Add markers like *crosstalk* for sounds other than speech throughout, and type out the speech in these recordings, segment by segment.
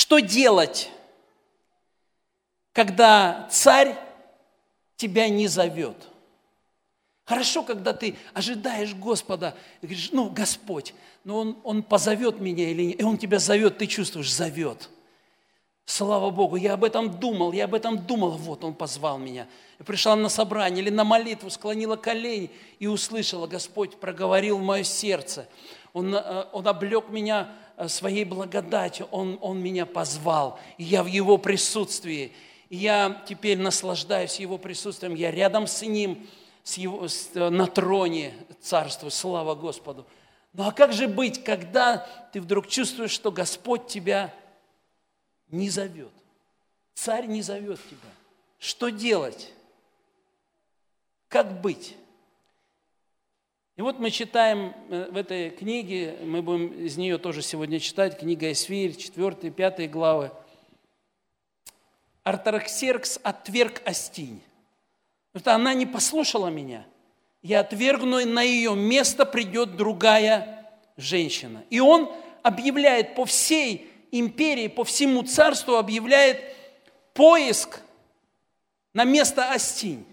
Что делать, когда царь тебя не зовет? Хорошо, когда ты ожидаешь Господа, и говоришь, ну, Господь, ну, он, он позовет меня или нет, и Он тебя зовет, ты чувствуешь, зовет. Слава Богу, я об этом думал, я об этом думал, вот Он позвал меня. Я пришла на собрание или на молитву, склонила колени и услышала, Господь проговорил мое сердце. Он, э, он облег меня своей благодатью, он, он меня позвал, и я в Его присутствии. И я теперь наслаждаюсь Его присутствием, я рядом с Ним, с его, с, э, на троне царства, слава Господу. Ну а как же быть, когда ты вдруг чувствуешь, что Господь тебя не зовет? Царь не зовет тебя. Что делать? Как быть? И вот мы читаем э, в этой книге, мы будем из нее тоже сегодня читать, книга Исфирь, 4 5 главы. Артарксеркс отверг Астинь. Потому что она не послушала меня. Я отвергну, и на ее место придет другая женщина. И он объявляет по всей империи, по всему царству, объявляет поиск на место Астинь.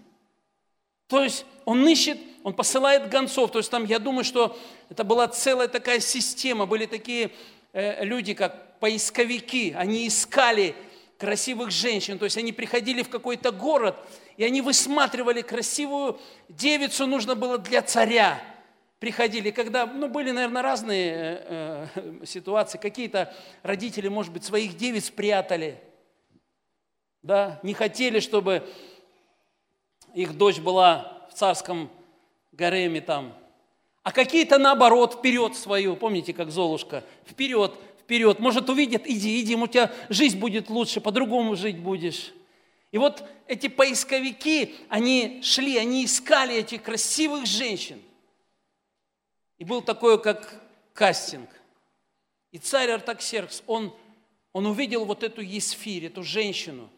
То есть он ищет, он посылает гонцов. То есть там, я думаю, что это была целая такая система. Были такие э, люди, как поисковики. Они искали красивых женщин. То есть они приходили в какой-то город, и они высматривали красивую девицу, нужно было для царя. Приходили, когда, ну, были, наверное, разные э, э, ситуации. Какие-то родители, может быть, своих девиц прятали, да, не хотели, чтобы их дочь была в царском гареме там. А какие-то, наоборот, вперед свою, помните, как Золушка, вперед, вперед. Может, увидят, иди, иди, у тебя жизнь будет лучше, по-другому жить будешь. И вот эти поисковики, они шли, они искали этих красивых женщин. И был такой, как кастинг. И царь Артаксеркс, он, он увидел вот эту Есфирь, эту женщину.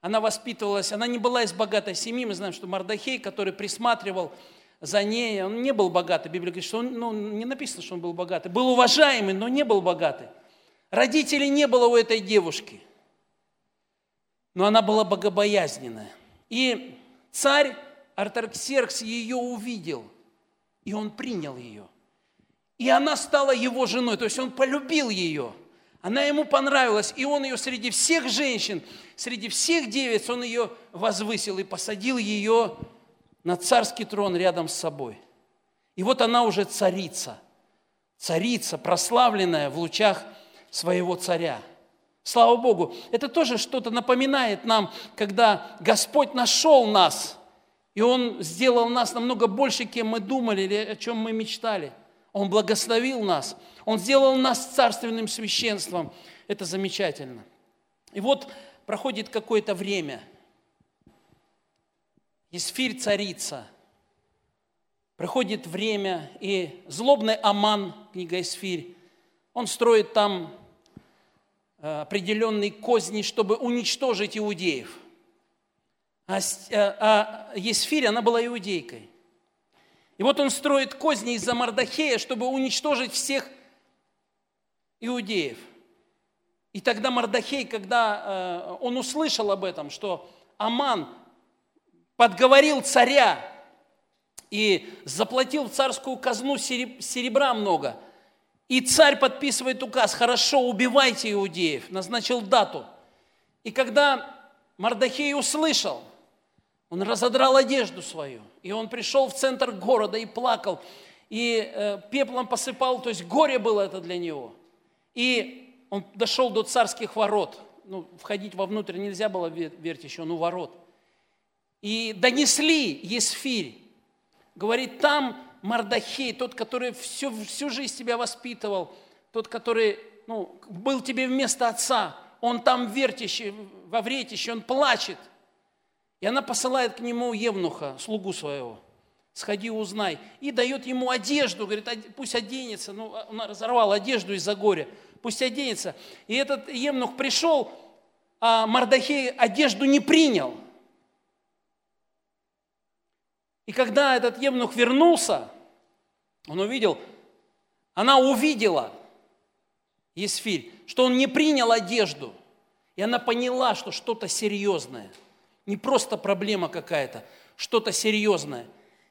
Она воспитывалась, она не была из богатой семьи. Мы знаем, что Мардахей, который присматривал за ней, он не был богатый. Библия говорит, что он, ну, не написано, что он был богатый. Был уважаемый, но не был богатый. Родителей не было у этой девушки но она была богобоязненная. И царь Артарксеркс ее увидел, и он принял ее. И она стала его женой, то есть он полюбил ее. Она ему понравилась, и он ее среди всех женщин, среди всех девиц, он ее возвысил и посадил ее на царский трон рядом с собой. И вот она уже царица, царица, прославленная в лучах своего царя – Слава Богу. Это тоже что-то напоминает нам, когда Господь нашел нас, и Он сделал нас намного больше, кем мы думали или о чем мы мечтали. Он благословил нас. Он сделал нас царственным священством. Это замечательно. И вот проходит какое-то время. Исфирь царица. Проходит время, и злобный Аман, книга Исфирь, он строит там Э, определенные козни, чтобы уничтожить иудеев. А, э, а Есфирь, она была иудейкой. И вот он строит козни из-за Мардахея, чтобы уничтожить всех иудеев. И тогда Мардахей, когда э, он услышал об этом, что Аман подговорил царя и заплатил в царскую казну серебра много – и царь подписывает указ, хорошо, убивайте иудеев, назначил дату. И когда Мардахей услышал, он разодрал одежду свою, и он пришел в центр города и плакал, и э, пеплом посыпал, то есть горе было это для него. И он дошел до царских ворот, ну, входить вовнутрь нельзя было, верьте, еще, ну, ворот. И донесли Есфирь, говорит, там Мардахей, тот, который всю, всю жизнь тебя воспитывал, тот, который ну, был тебе вместо отца, он там вертище, во вретище, он плачет. И она посылает к нему Евнуха, слугу своего. Сходи, узнай. И дает ему одежду, говорит, пусть оденется. Ну, он разорвал одежду из-за горя. Пусть оденется. И этот Евнух пришел, а Мардахей одежду не принял. И когда этот Евнух вернулся, он увидел, она увидела Есфирь, что он не принял одежду. И она поняла, что что-то серьезное. Не просто проблема какая-то, что-то серьезное.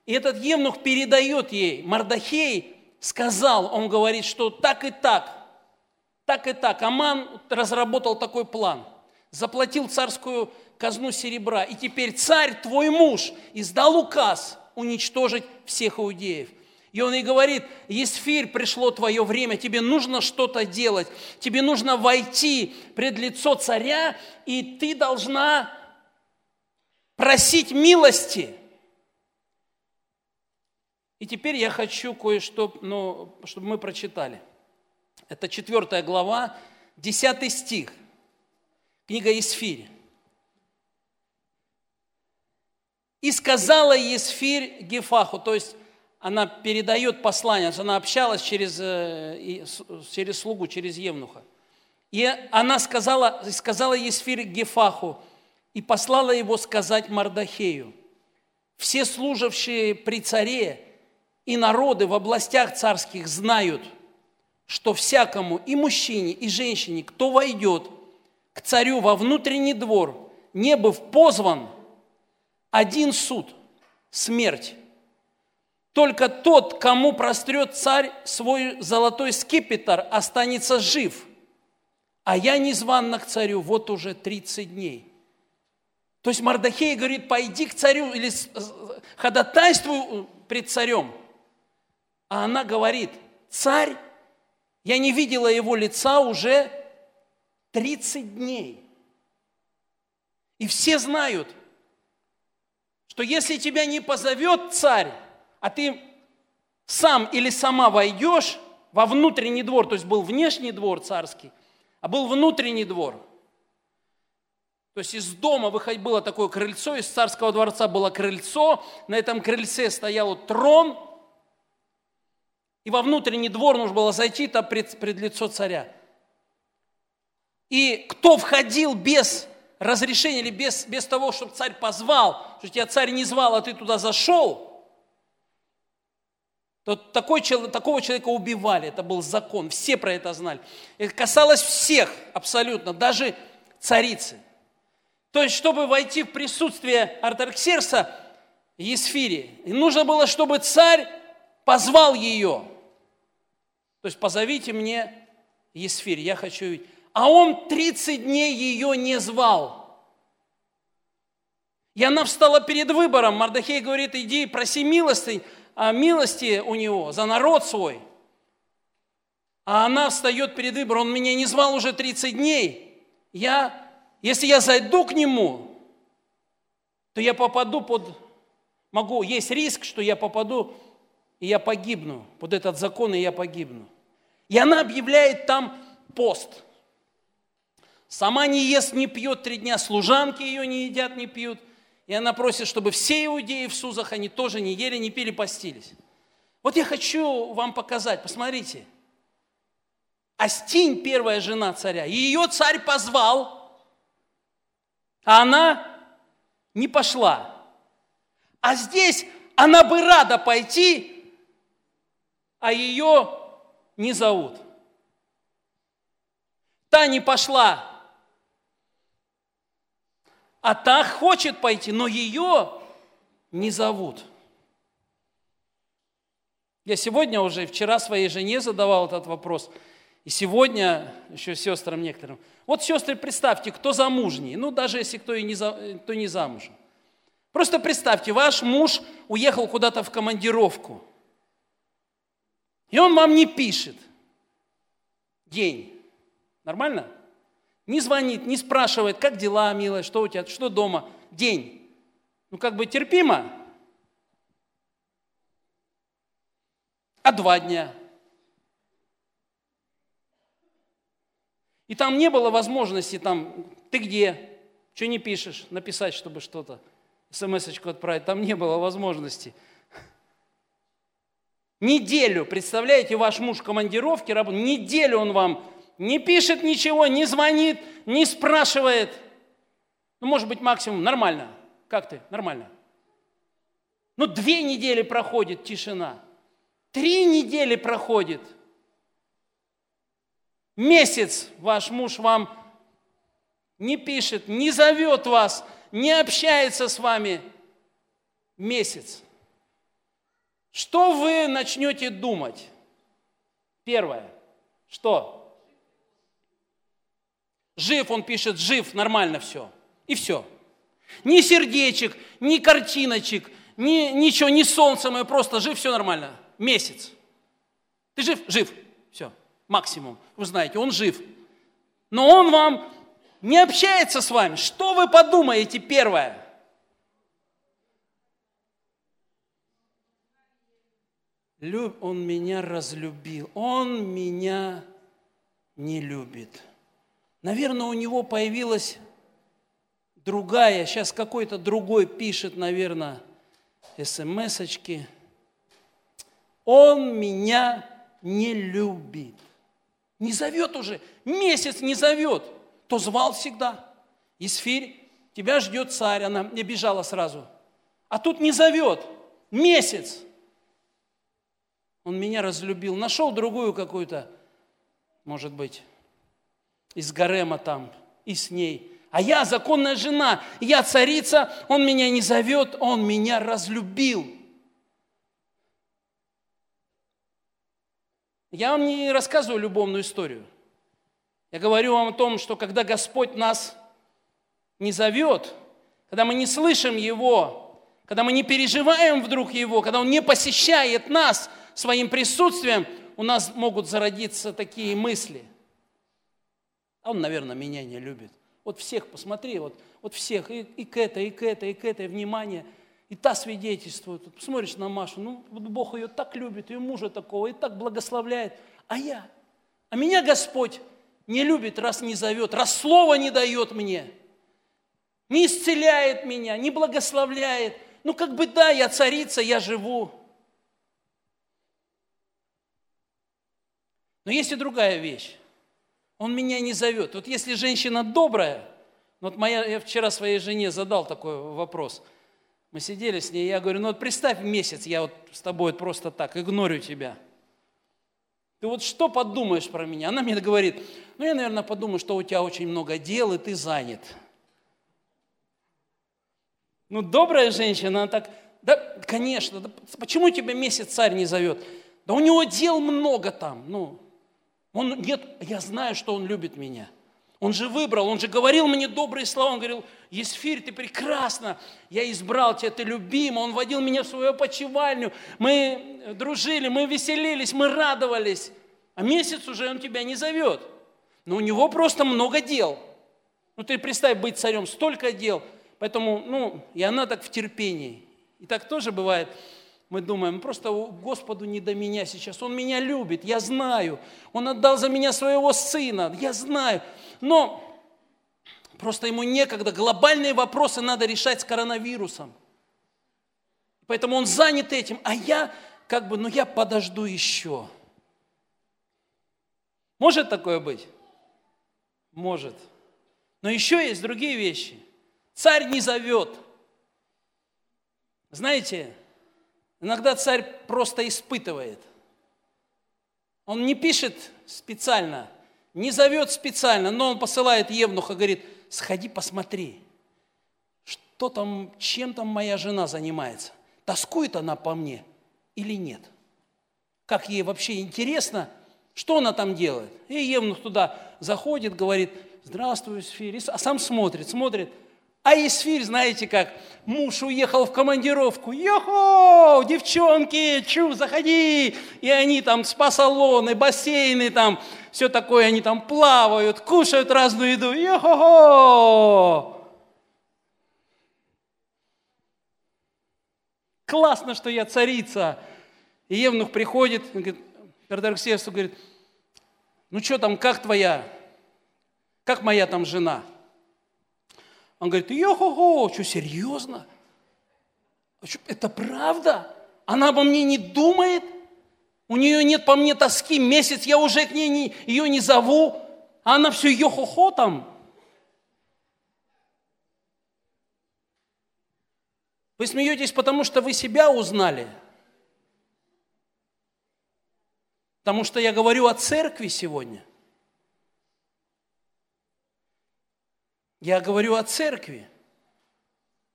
И этот евнух передает ей, Мардахей сказал, он говорит, что так и так, так и так. Аман разработал такой план. Заплатил царскую казну серебра. И теперь царь, твой муж, издал указ уничтожить всех иудеев. И он и говорит, Есфирь, пришло твое время, тебе нужно что-то делать, тебе нужно войти пред лицо царя, и ты должна просить милости. И теперь я хочу кое-что, ну, чтобы мы прочитали. Это четвертая глава, десятый стих. Книга Есфирь. И сказала Есфирь Гефаху, то есть она передает послание, она общалась через, э, через слугу, через Евнуха. И она сказала, сказала Есфирь Гефаху и послала его сказать Мардахею, все служащие при царе и народы в областях царских знают, что всякому и мужчине, и женщине, кто войдет к царю во внутренний двор, не быв позван, один суд – смерть. Только тот, кому прострет царь свой золотой скипетр, останется жив. А я не зван к царю вот уже 30 дней. То есть Мардахей говорит, пойди к царю или ходатайствуй пред царем – а она говорит, царь, я не видела его лица уже 30 дней. И все знают, что если тебя не позовет царь, а ты сам или сама войдешь во внутренний двор, то есть был внешний двор царский, а был внутренний двор. То есть из дома выходить было такое крыльцо, из царского дворца было крыльцо, на этом крыльце стоял трон, и во внутренний двор нужно было зайти там пред, пред лицо царя. И кто входил без разрешения или без, без того, чтобы царь позвал, что тебя царь не звал, а ты туда зашел, то такой, такого человека убивали, это был закон, все про это знали. Это касалось всех абсолютно, даже царицы. То есть, чтобы войти в присутствие Артарксерса, Есфири, нужно было, чтобы царь позвал ее – то есть позовите мне Есфирь, я хочу видеть. А он 30 дней ее не звал. И она встала перед выбором. Мардахей говорит, иди проси милости, а милости у него за народ свой. А она встает перед выбором, он меня не звал уже 30 дней. Я, если я зайду к нему, то я попаду под, могу, есть риск, что я попаду, и я погибну, под этот закон, и я погибну. И она объявляет там пост. Сама не ест, не пьет три дня, служанки ее не едят, не пьют. И она просит, чтобы все иудеи в Сузах, они тоже не ели, не пили, постились. Вот я хочу вам показать, посмотрите. Астинь, первая жена царя, ее царь позвал, а она не пошла. А здесь она бы рада пойти, а ее не зовут. Та не пошла, а та хочет пойти, но ее не зовут. Я сегодня уже, вчера своей жене задавал этот вопрос, и сегодня еще сестрам некоторым. Вот, сестры, представьте, кто замужний, ну, даже если кто, и не, за, кто не замужем. Просто представьте, ваш муж уехал куда-то в командировку – и он вам не пишет день. Нормально? Не звонит, не спрашивает, как дела, милая, что у тебя, что дома. День. Ну, как бы терпимо. А два дня. И там не было возможности, там, ты где, что не пишешь, написать, чтобы что-то, смс-очку отправить. Там не было возможности. Неделю, представляете, ваш муж в командировке, неделю он вам не пишет ничего, не звонит, не спрашивает. Ну, может быть, максимум нормально. Как ты? Нормально. Ну, две недели проходит тишина. Три недели проходит. Месяц ваш муж вам не пишет, не зовет вас, не общается с вами. Месяц. Что вы начнете думать? Первое. Что? Жив, он пишет, жив, нормально все. И все. Ни сердечек, ни картиночек, ни, ничего, ни солнца мое, просто жив, все нормально. Месяц. Ты жив? Жив. Все. Максимум. Вы знаете, он жив. Но он вам не общается с вами. Что вы подумаете первое? Он меня разлюбил. Он меня не любит. Наверное, у него появилась другая, сейчас какой-то другой пишет, наверное, смс-очки. Он меня не любит. Не зовет уже, месяц не зовет. То звал всегда. Исфирь, тебя ждет царь, она не бежала сразу. А тут не зовет, месяц. Он меня разлюбил, нашел другую какую-то, может быть, из гарема там, и с ней. А я законная жена, я царица, он меня не зовет, он меня разлюбил. Я вам не рассказываю любовную историю. Я говорю вам о том, что когда Господь нас не зовет, когда мы не слышим Его, когда мы не переживаем вдруг Его, когда Он не посещает нас – своим присутствием у нас могут зародиться такие мысли. А он, наверное, меня не любит. Вот всех посмотри, вот, вот всех, и, и к этой, и к этой, и к этой, внимание. И та свидетельствует. Вот посмотришь на Машу, ну, вот Бог ее так любит, ее мужа такого, и так благословляет. А я? А меня Господь не любит, раз не зовет, раз слова не дает мне. Не исцеляет меня, не благословляет. Ну, как бы да, я царица, я живу. Но есть и другая вещь. Он меня не зовет. Вот если женщина добрая, вот моя, я вчера своей жене задал такой вопрос. Мы сидели с ней, я говорю, ну вот представь месяц, я вот с тобой просто так игнорю тебя. Ты вот что подумаешь про меня? Она мне говорит, ну я, наверное, подумаю, что у тебя очень много дел, и ты занят. Ну, добрая женщина, она так, да, конечно, да, почему тебя месяц царь не зовет? Да у него дел много там, ну, он, нет, я знаю, что Он любит меня. Он же выбрал, Он же говорил мне добрые слова. Он говорил, Есфирь, ты прекрасна, я избрал тебя, ты любима. Он водил меня в свою почевальню. Мы дружили, мы веселились, мы радовались. А месяц уже Он тебя не зовет. Но у него просто много дел. Ну ты представь быть царем, столько дел. Поэтому, ну, и она так в терпении. И так тоже бывает. Мы думаем, просто Господу не до меня сейчас. Он меня любит, я знаю. Он отдал за меня своего сына, я знаю. Но просто ему некогда. Глобальные вопросы надо решать с коронавирусом. Поэтому он занят этим. А я как бы, ну я подожду еще. Может такое быть? Может. Но еще есть другие вещи. Царь не зовет. Знаете, Иногда царь просто испытывает. Он не пишет специально, не зовет специально, но он посылает Евнуха, говорит, сходи посмотри, что там, чем там моя жена занимается. Тоскует она по мне или нет? Как ей вообще интересно, что она там делает? И Евнух туда заходит, говорит, здравствуй, Сфирис, а сам смотрит, смотрит – а Исфирь, знаете как, муж уехал в командировку, йохо, девчонки, чу, заходи. И они там спа-салоны, бассейны там, все такое, они там плавают, кушают разную еду, йохо. Классно, что я царица. И Евнух приходит, говорит, говорит, ну что там, как твоя, как моя там жена? Он говорит, йо-хо-хо, что, серьезно? А это правда? Она обо мне не думает? У нее нет по мне тоски, месяц я уже к ней не, ее не зову, а она все йо-хо-хо там. Вы смеетесь, потому что вы себя узнали. Потому что я говорю о церкви сегодня – Я говорю о церкви.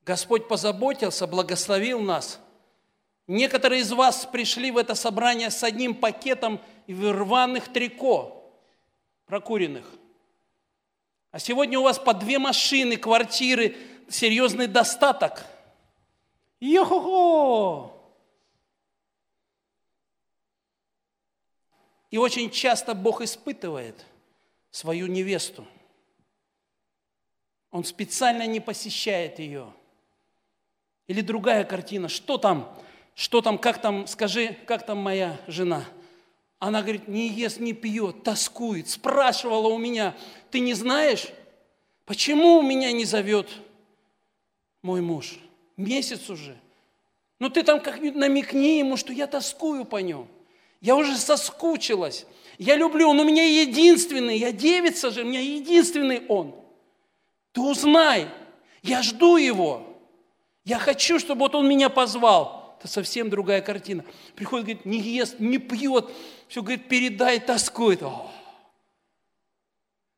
Господь позаботился, благословил нас. Некоторые из вас пришли в это собрание с одним пакетом в рваных трико, прокуренных. А сегодня у вас по две машины, квартиры, серьезный достаток. Йо-хо-хо! И очень часто Бог испытывает свою невесту. Он специально не посещает ее. Или другая картина. Что там? Что там? Как там? Скажи, как там моя жена? Она говорит, не ест, не пьет, тоскует. Спрашивала у меня, ты не знаешь, почему меня не зовет мой муж? Месяц уже. Ну ты там как-нибудь намекни ему, что я тоскую по нем. Я уже соскучилась. Я люблю, он у меня единственный, я девица же, у меня единственный он. Ты узнай, я жду его. Я хочу, чтобы вот он меня позвал. Это совсем другая картина. Приходит, говорит, не ест, не пьет. Все, говорит, передай, тоскует. О!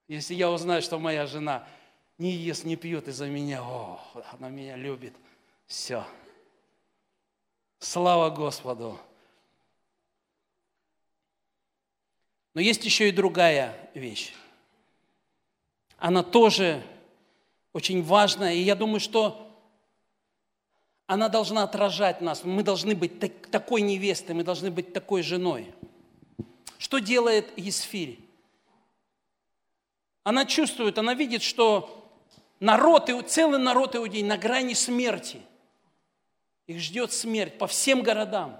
Если я узнаю, что моя жена не ест, не пьет из-за меня, о, она меня любит. Все. Слава Господу. Но есть еще и другая вещь. Она тоже очень важная, и я думаю, что она должна отражать нас. Мы должны быть так, такой невестой, мы должны быть такой женой. Что делает Есфирь? Она чувствует, она видит, что народ, целый народ иудей на грани смерти. Их ждет смерть по всем городам.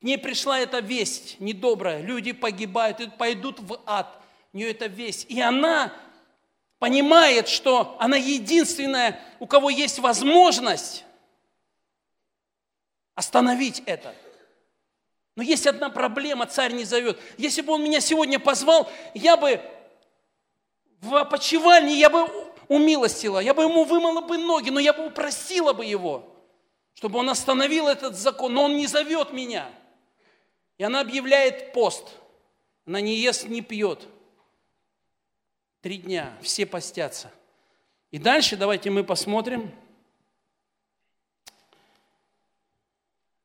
К ней пришла эта весть недобрая. Люди погибают, пойдут в ад. У нее эта весть. И она понимает, что она единственная, у кого есть возможность остановить это. Но есть одна проблема, царь не зовет. Если бы он меня сегодня позвал, я бы в опочивальне, я бы умилостила, я бы ему вымыла бы ноги, но я бы упросила бы его, чтобы он остановил этот закон, но он не зовет меня – и она объявляет пост. Она не ест, не пьет. Три дня, все постятся. И дальше давайте мы посмотрим.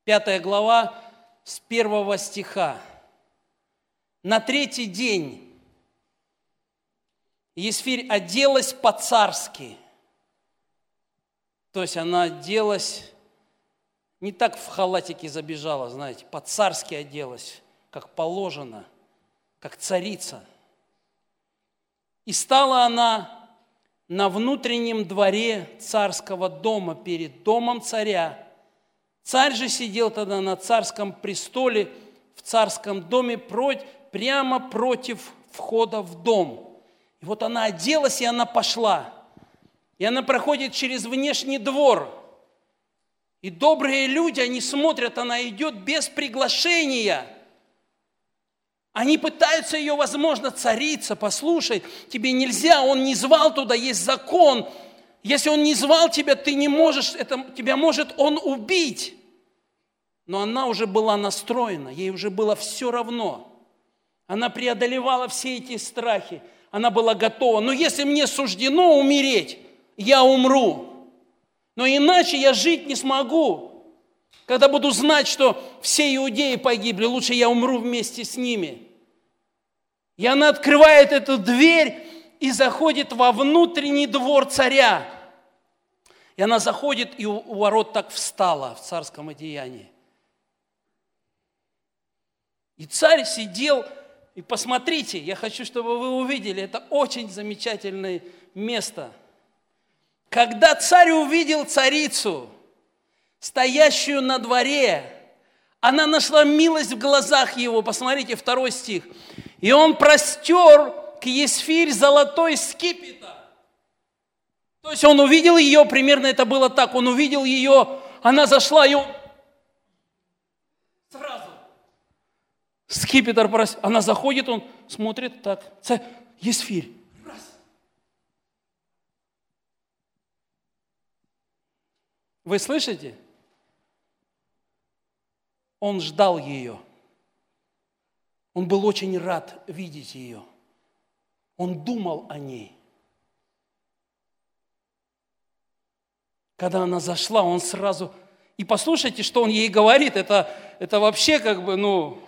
Пятая глава с первого стиха. На третий день Есфирь оделась по-царски. То есть она оделась не так в халатике забежала, знаете, по-царски оделась, как положено, как царица. И стала она на внутреннем дворе царского дома перед домом царя. Царь же сидел тогда на царском престоле в царском доме прямо против входа в дом. И вот она оделась, и она пошла. И она проходит через внешний двор – и добрые люди, они смотрят, она идет без приглашения. Они пытаются ее, возможно, царица, послушай, тебе нельзя, он не звал туда, есть закон. Если он не звал тебя, ты не можешь, это, тебя может он убить. Но она уже была настроена, ей уже было все равно. Она преодолевала все эти страхи, она была готова. Но если мне суждено умереть, я умру. Но иначе я жить не смогу. Когда буду знать, что все иудеи погибли, лучше я умру вместе с ними. И она открывает эту дверь и заходит во внутренний двор царя. И она заходит, и у ворот так встала в царском одеянии. И царь сидел, и посмотрите, я хочу, чтобы вы увидели, это очень замечательное место – когда царь увидел царицу, стоящую на дворе, она нашла милость в глазах его. Посмотрите, второй стих. И он простер к Есфирь золотой скипетр. То есть он увидел ее, примерно это было так, он увидел ее, она зашла, и он сразу скипетр, она заходит, он смотрит так, Есфирь, Вы слышите? Он ждал ее. Он был очень рад видеть ее. Он думал о ней. Когда она зашла, он сразу... И послушайте, что он ей говорит. Это, это вообще как бы, ну...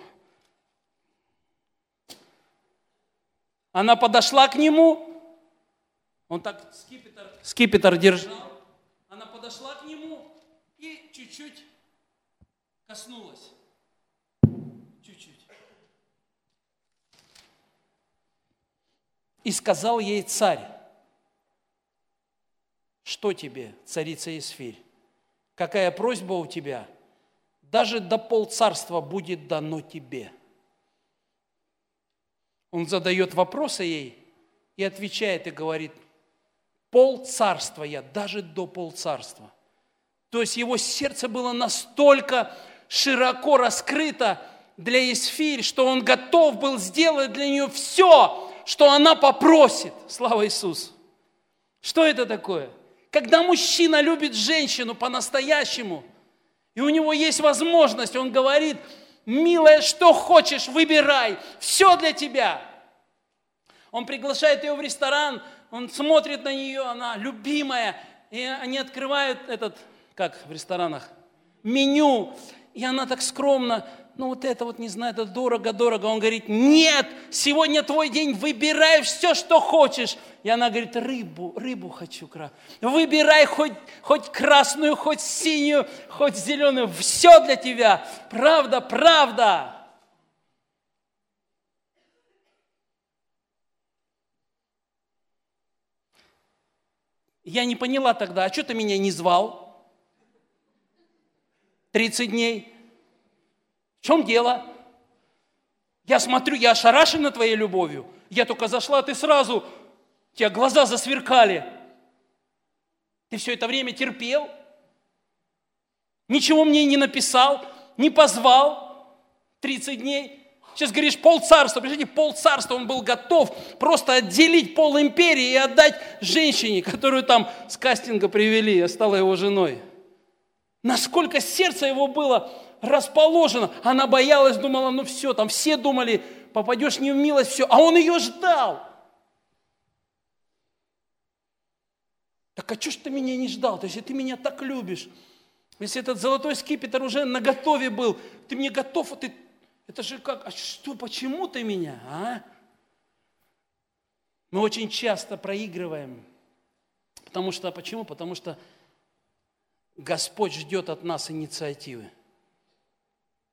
Она подошла к нему, он так скипетр, скипетр держал. Она подошла к нему и чуть-чуть коснулась. Чуть-чуть. И сказал ей царь, что тебе, царица Исфирь? Какая просьба у тебя? Даже до полцарства будет дано тебе. Он задает вопросы ей и отвечает и говорит, полцарства я, даже до полцарства. То есть его сердце было настолько широко раскрыто для Исфирь, что он готов был сделать для нее все, что она попросит. Слава Иисусу! Что это такое? Когда мужчина любит женщину по-настоящему, и у него есть возможность, он говорит, милая, что хочешь, выбирай, все для тебя. Он приглашает ее в ресторан, он смотрит на нее, она любимая, и они открывают этот, как в ресторанах, меню, и она так скромно ну вот это вот, не знаю, это дорого-дорого. Он говорит, нет, сегодня твой день, выбирай все, что хочешь. И она говорит, рыбу, рыбу хочу. Выбирай хоть, хоть красную, хоть синюю, хоть зеленую, все для тебя. Правда, правда. Я не поняла тогда, а что ты меня не звал? 30 дней. Чем дело? Я смотрю, я ошарашена твоей любовью. Я только зашла, ты сразу, у тебя глаза засверкали. Ты все это время терпел? Ничего мне не написал, не позвал 30 дней. Сейчас говоришь, пол царства, представляете, пол царства он был готов просто отделить пол империи и отдать женщине, которую там с кастинга привели, я стала его женой. Насколько сердце его было расположена. Она боялась, думала, ну все, там все думали, попадешь не в милость, все. А он ее ждал. Так а что ж ты меня не ждал? То есть, ты меня так любишь, если этот золотой скипетр уже на готове был, ты мне готов, а ты, это же как, а что, почему ты меня, а? Мы очень часто проигрываем. Потому что, почему? Потому что Господь ждет от нас инициативы.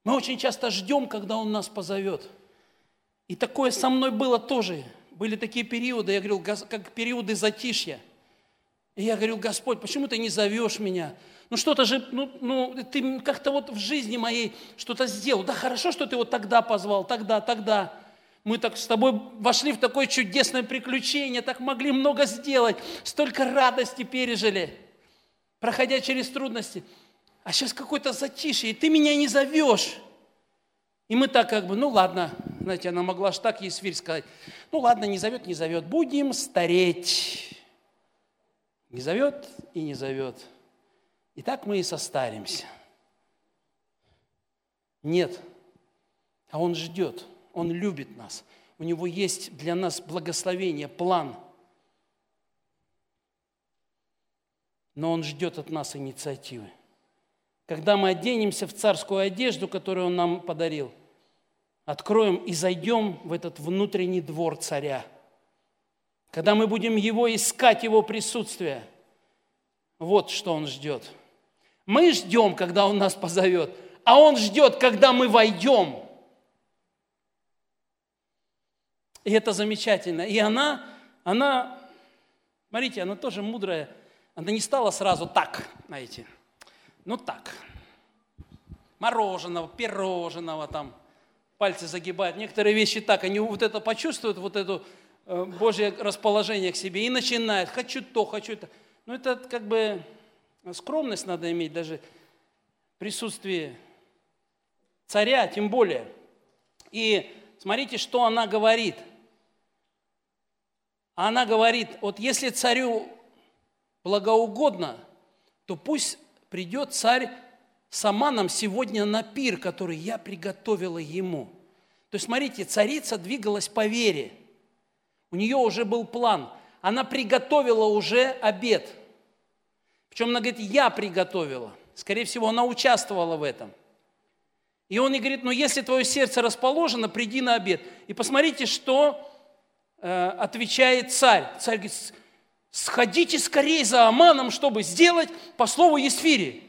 Мы очень часто ждем, когда Он нас позовет. И такое со мной было тоже. Были такие периоды, я говорил, как периоды затишья. И я говорил, Господь, почему ты не зовешь меня? Ну что-то же, ну, ну ты как-то вот в жизни моей что-то сделал. Да хорошо, что ты вот тогда позвал, тогда, тогда. Мы так с тобой вошли в такое чудесное приключение, так могли много сделать, столько радости пережили, проходя через трудности а сейчас какое-то затишье, и ты меня не зовешь. И мы так как бы, ну ладно, знаете, она могла ж так Есфирь сказать, ну ладно, не зовет, не зовет, будем стареть. Не зовет и не зовет. И так мы и состаримся. Нет, а Он ждет, Он любит нас. У Него есть для нас благословение, план. Но Он ждет от нас инициативы когда мы оденемся в царскую одежду, которую Он нам подарил, откроем и зайдем в этот внутренний двор царя. Когда мы будем Его искать, Его присутствие, вот что Он ждет. Мы ждем, когда Он нас позовет, а Он ждет, когда мы войдем. И это замечательно. И она, она, смотрите, она тоже мудрая. Она не стала сразу так, знаете, ну так, мороженого, пирожного там, пальцы загибают. Некоторые вещи так, они вот это почувствуют, вот это э, Божье расположение к себе и начинают, хочу то, хочу это. Ну это как бы скромность надо иметь, даже присутствие царя, тем более. И смотрите, что она говорит. Она говорит, вот если царю благоугодно, то пусть придет царь сама нам сегодня на пир, который я приготовила ему. То есть, смотрите, царица двигалась по вере. У нее уже был план. Она приготовила уже обед. Причем она говорит, я приготовила. Скорее всего, она участвовала в этом. И он ей говорит, ну если твое сердце расположено, приди на обед. И посмотрите, что э, отвечает царь. Царь говорит, сходите скорее за Аманом, чтобы сделать по слову Есфири.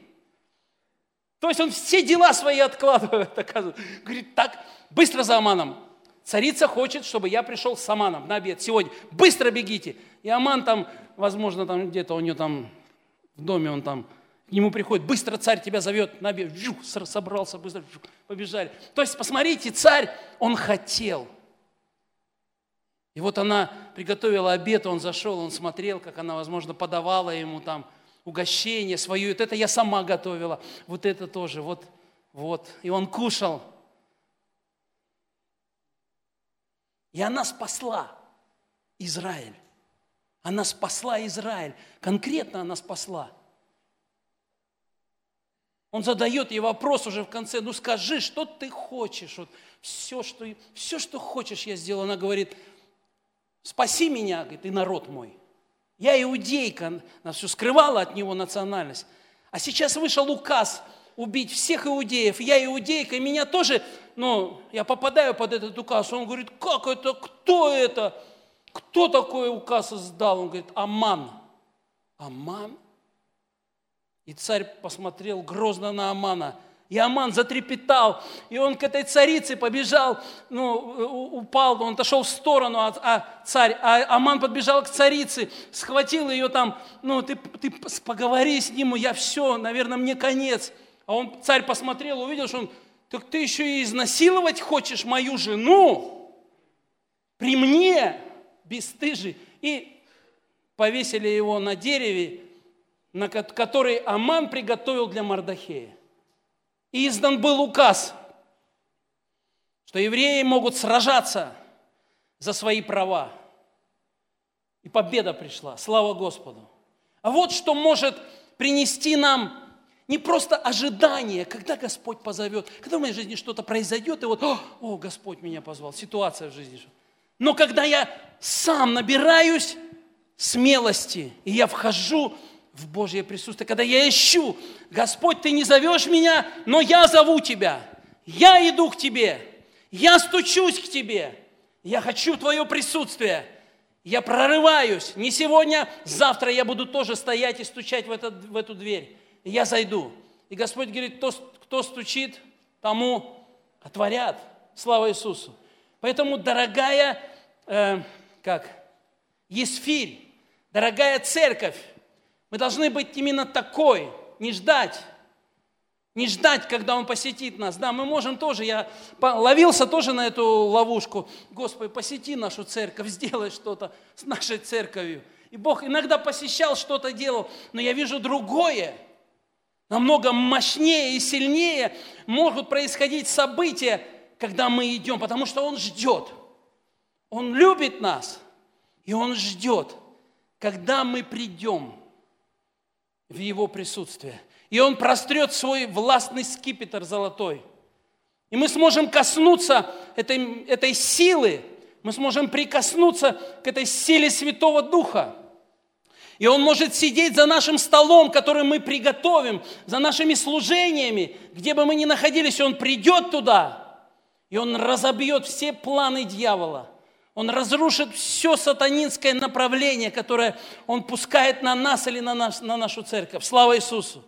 То есть он все дела свои откладывает, *laughs* оказывается. Говорит, так, быстро за Аманом. Царица хочет, чтобы я пришел с Аманом на обед сегодня. Быстро бегите. И Аман там, возможно, там где-то у него там в доме он там, к нему приходит, быстро царь тебя зовет на обед. Жух, собрался, быстро жух, побежали. То есть, посмотрите, царь, он хотел. И вот она приготовила обед, он зашел, он смотрел, как она, возможно, подавала ему там угощение свое. Вот это я сама готовила, вот это тоже, вот, вот. И он кушал. И она спасла Израиль. Она спасла Израиль. Конкретно она спасла. Он задает ей вопрос уже в конце, ну скажи, что ты хочешь? Вот все, что, все, что хочешь, я сделала. Она говорит, спаси меня, говорит, и народ мой. Я иудейка, она все скрывала от него национальность. А сейчас вышел указ убить всех иудеев. Я иудейка, и меня тоже, ну, я попадаю под этот указ. Он говорит, как это, кто это? Кто такой указ издал? Он говорит, Аман. Аман? И царь посмотрел грозно на Амана – и Аман затрепетал, и он к этой царице побежал, ну, упал, он отошел в сторону, а, а царь, а Аман подбежал к царице, схватил ее там, ну, ты, ты поговори с ним, я все, наверное, мне конец. А он, царь посмотрел, увидел, что он, так ты еще и изнасиловать хочешь мою жену? При мне, бесстыжий. И повесили его на дереве, на который Аман приготовил для Мардахея издан был указ, что евреи могут сражаться за свои права. И победа пришла, слава Господу. А вот что может принести нам не просто ожидание, когда Господь позовет, когда в моей жизни что-то произойдет, и вот, о, о, Господь меня позвал, ситуация в жизни. Но когда я сам набираюсь смелости, и я вхожу в Божье присутствие, когда я ищу, Господь, Ты не зовешь меня, но я зову Тебя, я иду к Тебе, я стучусь к Тебе, я хочу Твое присутствие, я прорываюсь, не сегодня, завтра я буду тоже стоять и стучать в, этот, в эту дверь, я зайду. И Господь говорит, кто, кто стучит, тому отворят. Слава Иисусу. Поэтому, дорогая, э, как, Есфирь, дорогая церковь, мы должны быть именно такой, не ждать. Не ждать, когда Он посетит нас. Да, мы можем тоже, я ловился тоже на эту ловушку. Господи, посети нашу церковь, *laughs* сделай что-то с нашей церковью. И Бог иногда посещал, что-то делал, но я вижу другое. Намного мощнее и сильнее могут происходить события, когда мы идем, потому что Он ждет. Он любит нас, и Он ждет, когда мы придем – в Его присутствие. И Он прострет свой властный скипетр золотой. И мы сможем коснуться этой, этой силы, мы сможем прикоснуться к этой силе Святого Духа. И Он может сидеть за нашим столом, который мы приготовим, за нашими служениями, где бы мы ни находились, Он придет туда, и Он разобьет все планы дьявола – он разрушит все сатанинское направление, которое он пускает на нас или на, наш, на нашу церковь. Слава Иисусу!